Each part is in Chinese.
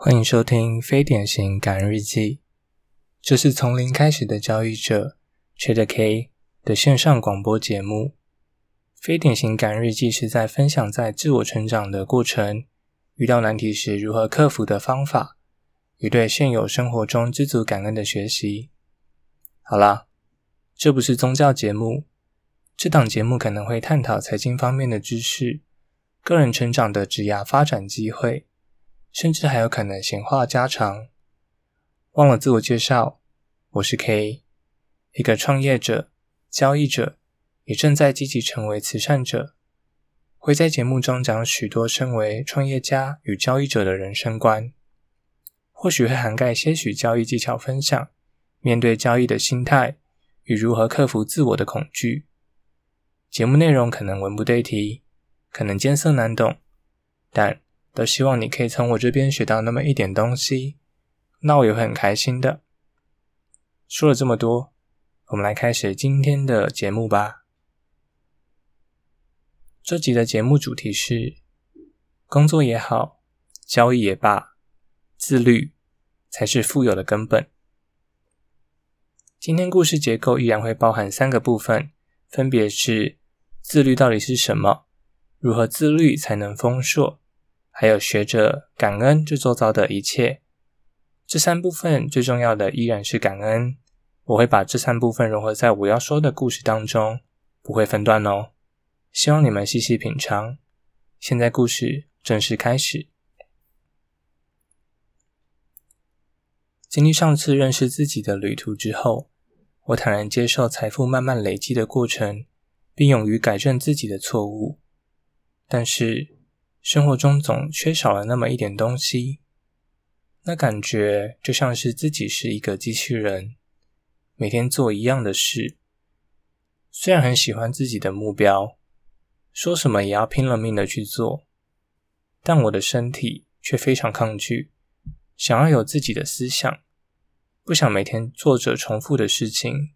欢迎收听非典型感恩日记，这是从零开始的交易者 Trader K 的线上广播节目。非典型感恩日记是在分享在自我成长的过程，遇到难题时如何克服的方法，与对现有生活中知足感恩的学习。好啦，这不是宗教节目，这档节目可能会探讨财经方面的知识，个人成长的职涯发展机会。甚至还有可能闲话家常。忘了自我介绍，我是 K，一个创业者、交易者，也正在积极成为慈善者。会在节目中讲许多身为创业家与交易者的人生观，或许会涵盖些许交易技巧分享，面对交易的心态与如何克服自我的恐惧。节目内容可能文不对题，可能艰涩难懂，但都希望你可以从我这边学到那么一点东西，那我也会很开心的。说了这么多，我们来开始今天的节目吧。这集的节目主题是：工作也好，交易也罢，自律才是富有的根本。今天故事结构依然会包含三个部分，分别是：自律到底是什么？如何自律才能丰硕？还有学着感恩这周遭的一切，这三部分最重要的依然是感恩。我会把这三部分融合在我要说的故事当中，不会分段哦。希望你们细细品尝。现在故事正式开始。经历上次认识自己的旅途之后，我坦然接受财富慢慢累积的过程，并勇于改正自己的错误。但是，生活中总缺少了那么一点东西，那感觉就像是自己是一个机器人，每天做一样的事。虽然很喜欢自己的目标，说什么也要拼了命的去做，但我的身体却非常抗拒，想要有自己的思想，不想每天做着重复的事情，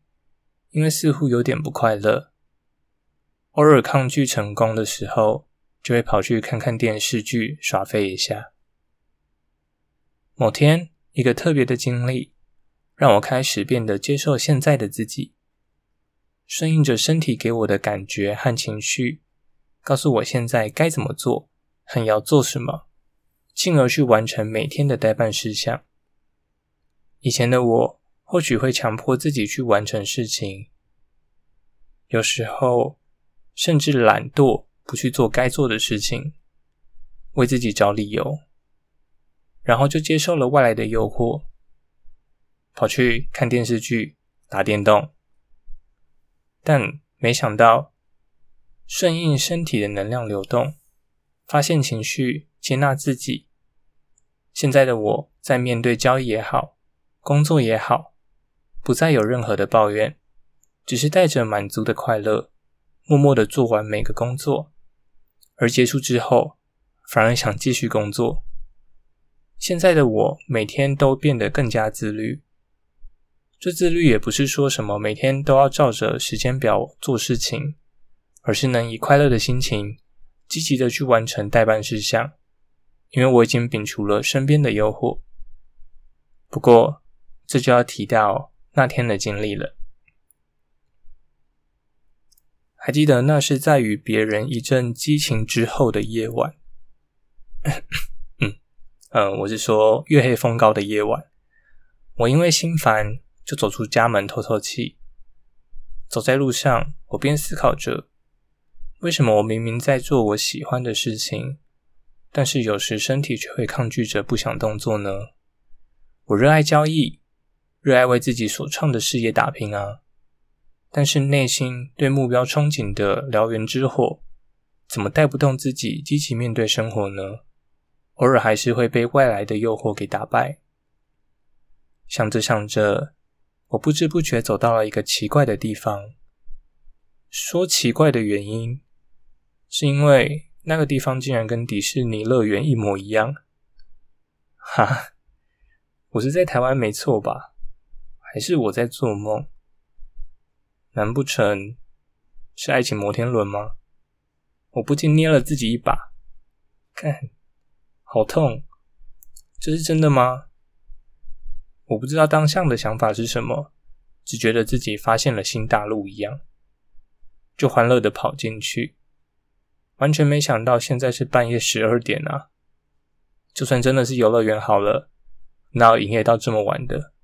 因为似乎有点不快乐。偶尔抗拒成功的时候，就会跑去看看电视剧，耍废一下。某天，一个特别的经历，让我开始变得接受现在的自己，顺应着身体给我的感觉和情绪，告诉我现在该怎么做，和要做什么，进而去完成每天的待办事项。以前的我，或许会强迫自己去完成事情，有时候甚至懒惰。不去做该做的事情，为自己找理由，然后就接受了外来的诱惑，跑去看电视剧、打电动。但没想到，顺应身体的能量流动，发现情绪，接纳自己。现在的我在面对交易也好，工作也好，不再有任何的抱怨，只是带着满足的快乐，默默的做完每个工作。而结束之后，反而想继续工作。现在的我每天都变得更加自律。这自律也不是说什么每天都要照着时间表做事情，而是能以快乐的心情，积极的去完成待办事项。因为我已经摒除了身边的诱惑。不过，这就要提到那天的经历了。还记得那是在与别人一阵激情之后的夜晚，嗯嗯，我是说月黑风高的夜晚。我因为心烦，就走出家门透透气。走在路上，我边思考着，为什么我明明在做我喜欢的事情，但是有时身体却会抗拒着不想动作呢？我热爱交易，热爱为自己所创的事业打拼啊。但是内心对目标憧憬的燎原之火，怎么带不动自己积极面对生活呢？偶尔还是会被外来的诱惑给打败。想着想着，我不知不觉走到了一个奇怪的地方。说奇怪的原因，是因为那个地方竟然跟迪士尼乐园一模一样。哈哈，我是在台湾没错吧？还是我在做梦？难不成是爱情摩天轮吗？我不禁捏了自己一把，看，好痛！这是真的吗？我不知道当下的想法是什么，只觉得自己发现了新大陆一样，就欢乐的跑进去，完全没想到现在是半夜十二点啊！就算真的是游乐园好了，哪有营业到这么晚的？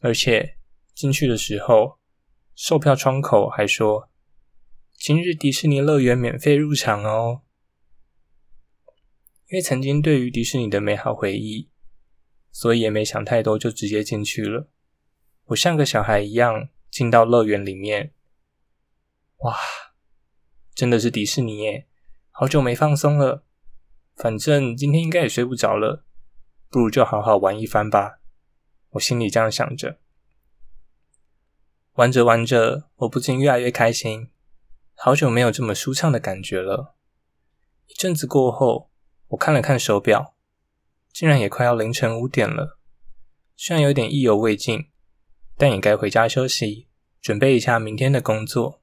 而且进去的时候，售票窗口还说：“今日迪士尼乐园免费入场哦。”因为曾经对于迪士尼的美好回忆，所以也没想太多，就直接进去了。我像个小孩一样进到乐园里面，哇，真的是迪士尼耶！好久没放松了，反正今天应该也睡不着了，不如就好好玩一番吧。我心里这样想着，玩着玩着，我不禁越来越开心。好久没有这么舒畅的感觉了。一阵子过后，我看了看手表，竟然也快要凌晨五点了。虽然有点意犹未尽，但也该回家休息，准备一下明天的工作。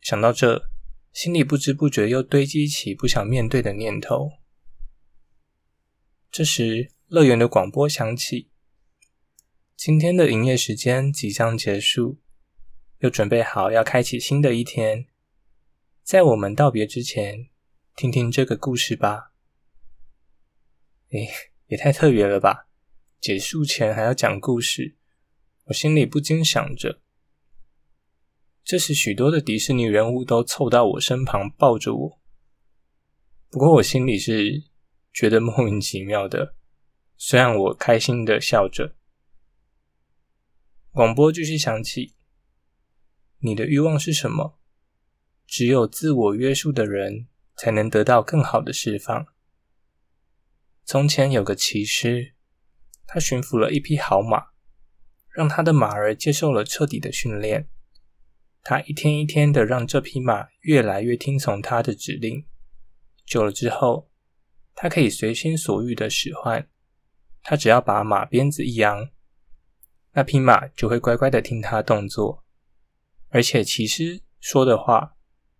想到这，心里不知不觉又堆积起不想面对的念头。这时，乐园的广播响起。今天的营业时间即将结束，又准备好要开启新的一天。在我们道别之前，听听这个故事吧。诶，也太特别了吧！结束前还要讲故事，我心里不禁想着。这时，许多的迪士尼人物都凑到我身旁，抱着我。不过，我心里是觉得莫名其妙的，虽然我开心的笑着。广播继续响起：“你的欲望是什么？只有自我约束的人才能得到更好的释放。”从前有个骑师，他驯服了一匹好马，让他的马儿接受了彻底的训练。他一天一天的让这匹马越来越听从他的指令。久了之后，他可以随心所欲的使唤。他只要把马鞭子一扬。那匹马就会乖乖的听他动作，而且骑师说的话，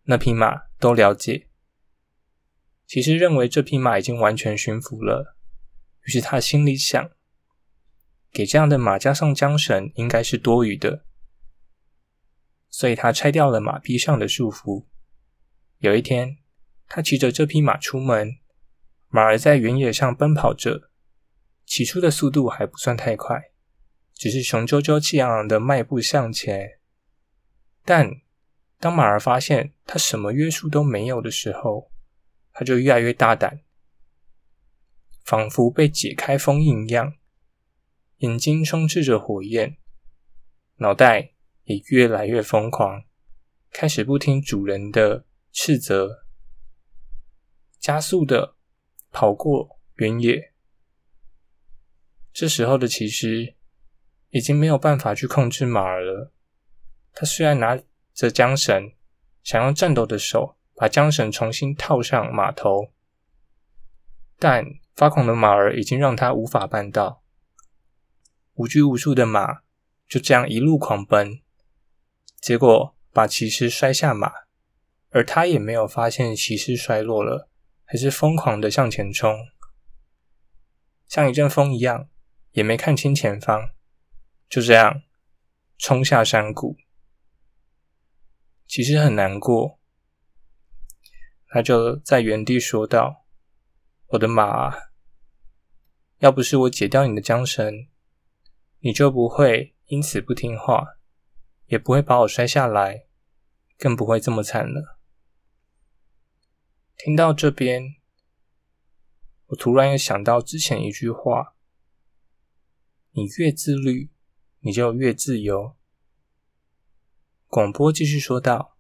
那匹马都了解。骑师认为这匹马已经完全驯服了，于是他心里想：给这样的马加上缰绳应该是多余的，所以他拆掉了马匹上的束缚。有一天，他骑着这匹马出门，马儿在原野上奔跑着，起初的速度还不算太快。只是雄赳赳、气昂昂的迈步向前，但当马儿发现他什么约束都没有的时候，他就越来越大胆，仿佛被解开封印一样，眼睛充斥着火焰，脑袋也越来越疯狂，开始不听主人的斥责，加速的跑过原野。这时候的骑士。已经没有办法去控制马儿了。他虽然拿着缰绳，想用颤抖的手把缰绳重新套上马头，但发狂的马儿已经让他无法办到。无拘无束的马就这样一路狂奔，结果把骑士摔下马，而他也没有发现骑士摔落了，还是疯狂的向前冲，像一阵风一样，也没看清前方。就这样冲下山谷，其实很难过。他就在原地说道：“我的马，要不是我解掉你的缰绳，你就不会因此不听话，也不会把我摔下来，更不会这么惨了。”听到这边，我突然又想到之前一句话：“你越自律。”你就越自由。广播继续说道：“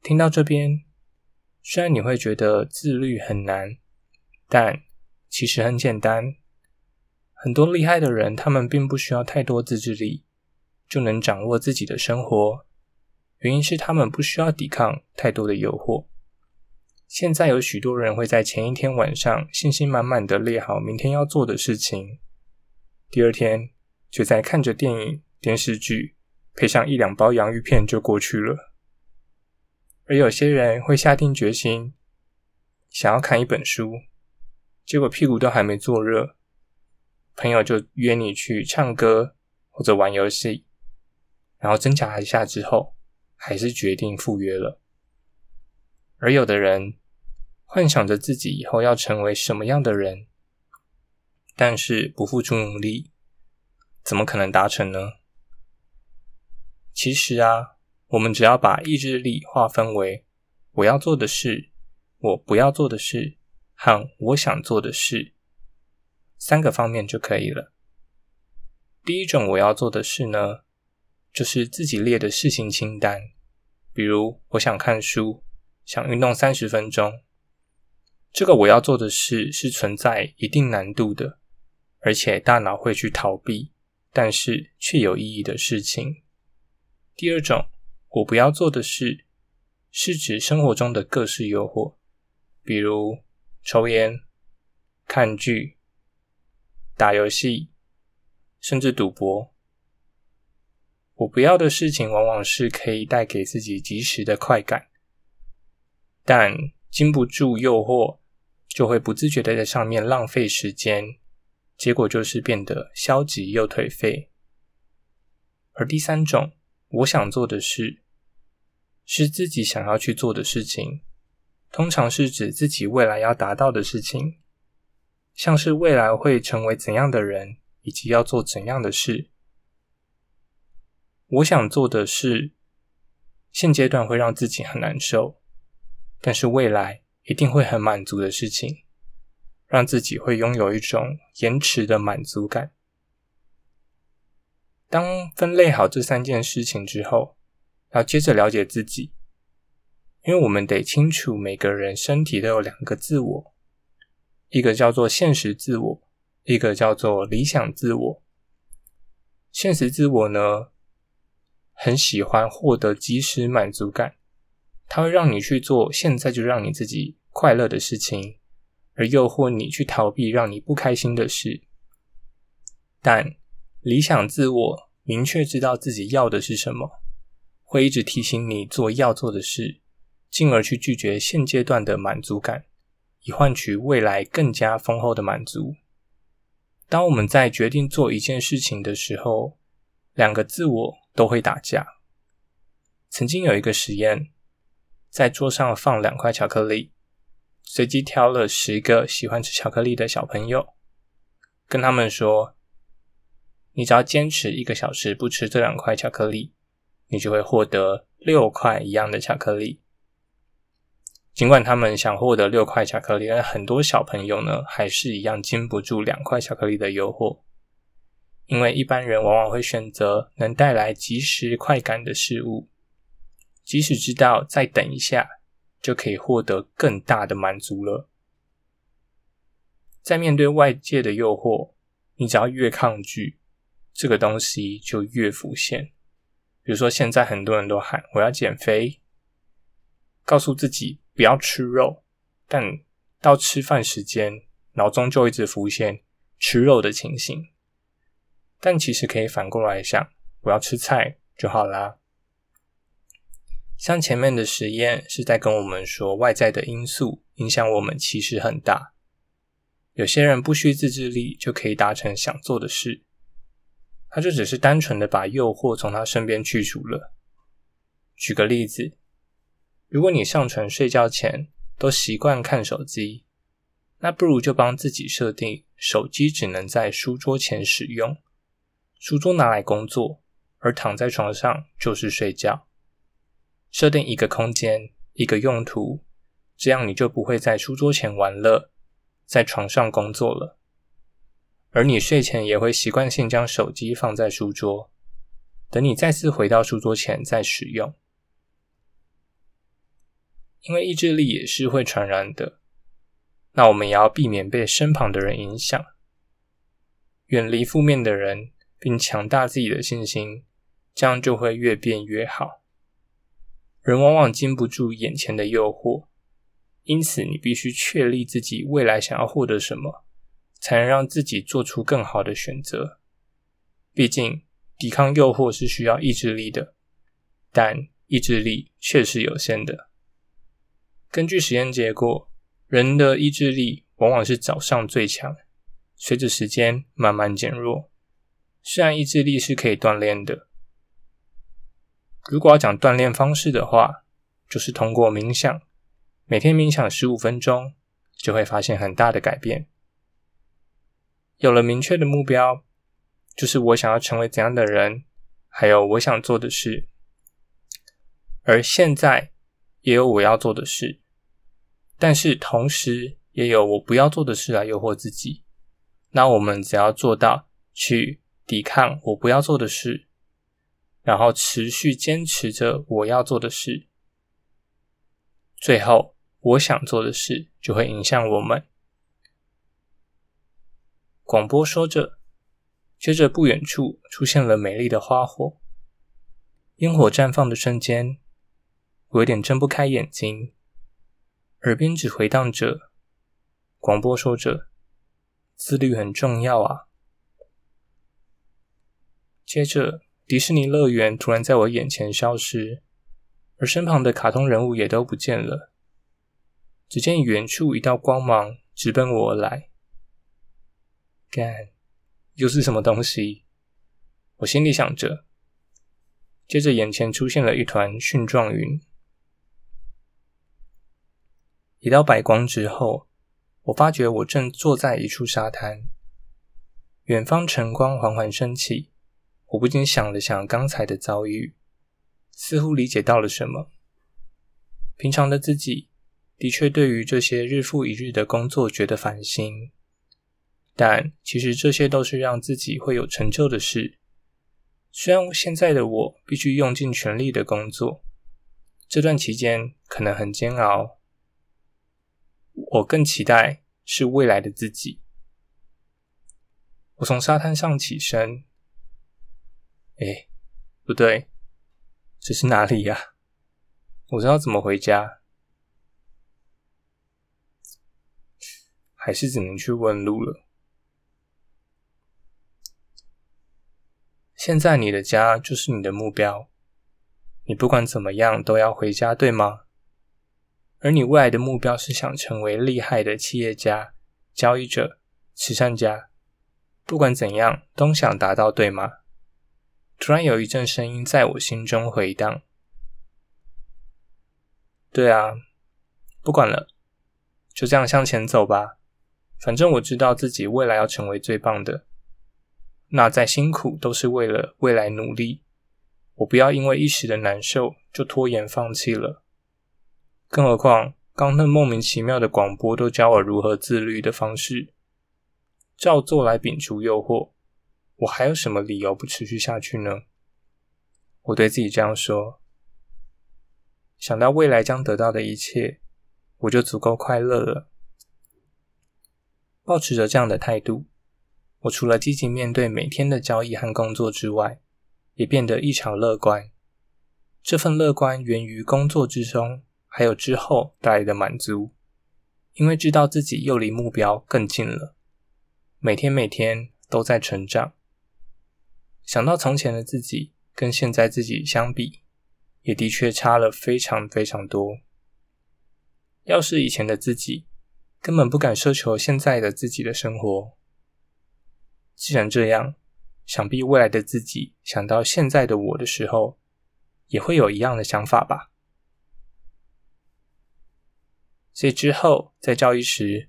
听到这边，虽然你会觉得自律很难，但其实很简单。很多厉害的人，他们并不需要太多自制力，就能掌握自己的生活。原因是他们不需要抵抗太多的诱惑。现在有许多人会在前一天晚上信心满满的列好明天要做的事情，第二天。”就在看着电影、电视剧，配上一两包洋芋片就过去了。而有些人会下定决心，想要看一本书，结果屁股都还没坐热，朋友就约你去唱歌或者玩游戏，然后挣扎一下之后，还是决定赴约了。而有的人幻想着自己以后要成为什么样的人，但是不付出努力，怎么可能达成呢？其实啊，我们只要把意志力划分为我要做的事、我不要做的事和我想做的事三个方面就可以了。第一种我要做的事呢，就是自己列的事情清单，比如我想看书，想运动三十分钟。这个我要做的事是存在一定难度的，而且大脑会去逃避，但是却有意义的事情。第二种，我不要做的事，是指生活中的各式诱惑，比如抽烟、看剧、打游戏，甚至赌博。我不要的事情，往往是可以带给自己即时的快感，但经不住诱惑，就会不自觉地在上面浪费时间，结果就是变得消极又颓废。而第三种，我想做的事，是自己想要去做的事情，通常是指自己未来要达到的事情，像是未来会成为怎样的人，以及要做怎样的事。我想做的事，现阶段会让自己很难受，但是未来一定会很满足的事情，让自己会拥有一种延迟的满足感。当分类好这三件事情之后，要接着了解自己，因为我们得清楚每个人身体都有两个自我，一个叫做现实自我，一个叫做理想自我。现实自我呢，很喜欢获得即时满足感，它会让你去做现在就让你自己快乐的事情，而诱惑你去逃避让你不开心的事，但理想自我明确知道自己要的是什么，会一直提醒你做要做的事，进而去拒绝现阶段的满足感，以换取未来更加丰厚的满足。当我们在决定做一件事情的时候，两个自我都会打架。曾经有一个实验，在桌上放两块巧克力，随机挑了十个喜欢吃巧克力的小朋友，跟他们说。你只要坚持一个小时不吃这两块巧克力，你就会获得六块一样的巧克力。尽管他们想获得六块巧克力，但很多小朋友呢，还是一样经不住两块巧克力的诱惑。因为一般人往往会选择能带来即时快感的事物，即使知道再等一下就可以获得更大的满足了。在面对外界的诱惑，你只要越抗拒，这个东西就越浮现。比如说，现在很多人都喊我要减肥，告诉自己不要吃肉，但到吃饭时间，脑中就一直浮现吃肉的情形。但其实可以反过来想，我要吃菜就好啦。像前面的实验是在跟我们说，外在的因素影响我们其实很大。有些人不需自制力就可以达成想做的事。他就只是单纯的把诱惑从他身边去除了。举个例子，如果你上床睡觉前都习惯看手机，那不如就帮自己设定手机只能在书桌前使用，书桌拿来工作，而躺在床上就是睡觉。设定一个空间，一个用途，这样你就不会在书桌前玩乐，在床上工作了。而你睡前也会习惯性将手机放在书桌，等你再次回到书桌前再使用。因为意志力也是会传染的，那我们也要避免被身旁的人影响，远离负面的人，并强大自己的信心，这样就会越变越好。人往往经不住眼前的诱惑，因此你必须确立自己未来想要获得什么。才能让自己做出更好的选择。毕竟，抵抗诱惑是需要意志力的，但意志力却是有限的。根据实验结果，人的意志力往往是早上最强，随着时间慢慢减弱。虽然意志力是可以锻炼的，如果要讲锻炼方式的话，就是通过冥想，每天冥想十五分钟，就会发现很大的改变。有了明确的目标，就是我想要成为怎样的人，还有我想做的事。而现在也有我要做的事，但是同时也有我不要做的事来诱惑自己。那我们只要做到去。抵抗我不要做的事，然后持续坚持着我要做的事，最后我想做的事就会影响我们。广播说着，接着不远处出现了美丽的花火，烟火绽放的瞬间，我有点睁不开眼睛，耳边只回荡着广播说着：“自律很重要啊。”接着，迪士尼乐园突然在我眼前消失，而身旁的卡通人物也都不见了。只见远处一道光芒直奔我而来，干，又是什么东西？我心里想着。接着，眼前出现了一团蕈状云，一道白光之后，我发觉我正坐在一处沙滩，远方晨光缓缓升起。我不禁想了想刚才的遭遇，似乎理解到了什么。平常的自己的确对于这些日复一日的工作觉得烦心，但其实这些都是让自己会有成就的事。虽然现在的我必须用尽全力的工作，这段期间可能很煎熬，我更期待是未来的自己。我从沙滩上起身。哎，不对，这是哪里呀？我知道怎么回家，还是只能去问路了。现在你的家就是你的目标，你不管怎么样都要回家，对吗？而你未来的目标是想成为厉害的企业家、交易者、慈善家，不管怎样都想达到，对吗？突然有一阵声音在我心中回荡。对啊，不管了，就这样向前走吧。反正我知道自己未来要成为最棒的。那再辛苦都是为了未来努力。我不要因为一时的难受就拖延放弃了。更何况，刚那莫名其妙的广播都教我如何自律的方式，照做来摒除诱惑。我还有什么理由不持续下去呢？我对自己这样说。想到未来将得到的一切，我就足够快乐了。抱持着这样的态度，我除了积极面对每天的交易和工作之外，也变得异常乐观。这份乐观源于工作之中，还有之后带来的满足，因为知道自己又离目标更近了。每天每天都在成长。想到从前的自己跟现在自己相比，也的确差了非常非常多。要是以前的自己，根本不敢奢求现在的自己的生活。既然这样，想必未来的自己想到现在的我的时候，也会有一样的想法吧。所以之后在交易时，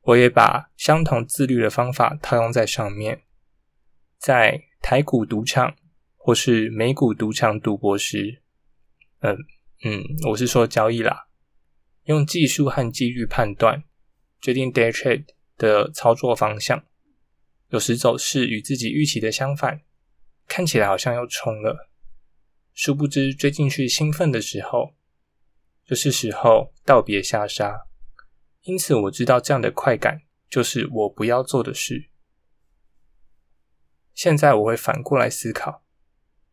我也把相同自律的方法套用在上面，在。台股赌场或是美股赌场赌博时，嗯嗯，我是说交易啦，用技术和机遇判断决定 day trade 的操作方向。有时走势与自己预期的相反，看起来好像又冲了，殊不知追进去兴奋的时候，就是时候道别下杀。因此我知道这样的快感就是我不要做的事。现在我会反过来思考，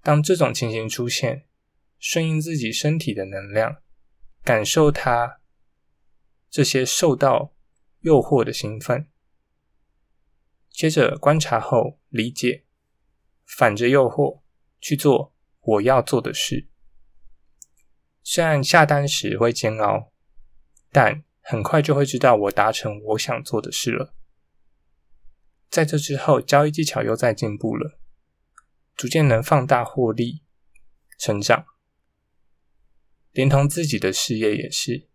当这种情形出现，顺应自己身体的能量，感受它这些受到诱惑的兴奋，接着观察后理解，反着诱惑去做我要做的事。虽然下单时会煎熬，但很快就会知道我达成我想做的事了。在这之后，交易技巧又在进步了，逐渐能放大获利、成长，连同自己的事业也是。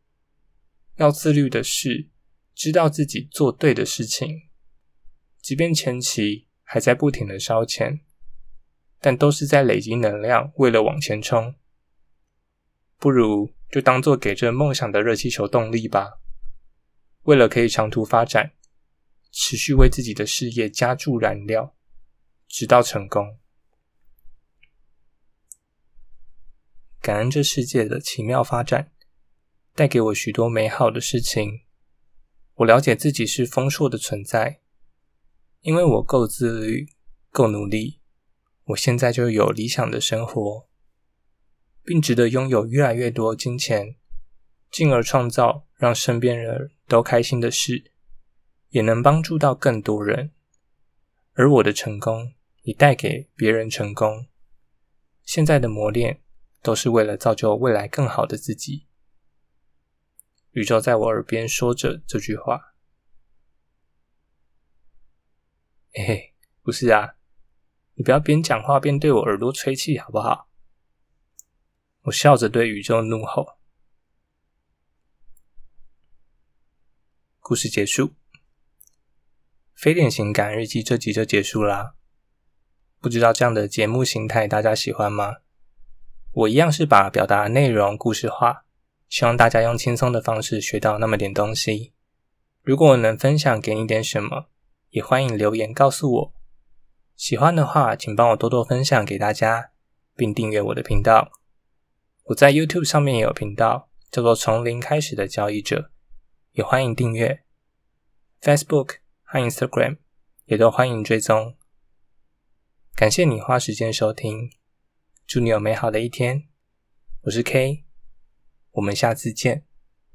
要自律的是，知道自己做对的事情，即便前期还在不停的烧钱，但都是在累积能量，为了往前冲。不如就当做给这梦想的热气球动力吧，为了可以长途发展。持续为自己的事业加注燃料，直到成功。感恩这世界的奇妙发展，带给我许多美好的事情。我了解自己是丰硕的存在，因为我够自律、够努力，我现在就有理想的生活，并值得拥有越来越多金钱，进而创造让身边人都开心的事。也能帮助到更多人，而我的成功也带给别人成功。现在的磨练都是为了造就未来更好的自己。宇宙在我耳边说着这句话。嘿嘿，不是啊，你不要边讲话边对我耳朵吹气好不好？我笑着对宇宙怒吼。故事结束。非典型感日记这集就结束啦，不知道这样的节目形态大家喜欢吗？我一样是把表达内容故事化，希望大家用轻松的方式学到那么点东西。如果我能分享给你点什么，也欢迎留言告诉我。喜欢的话，请帮我多多分享给大家，并订阅我的频道。我在 YouTube 上面也有频道，叫做“从零开始的交易者”，也欢迎订阅。Facebook。和 Instagram 也都欢迎追踪，感谢你花时间收听，祝你有美好的一天。我是 K，我们下次见。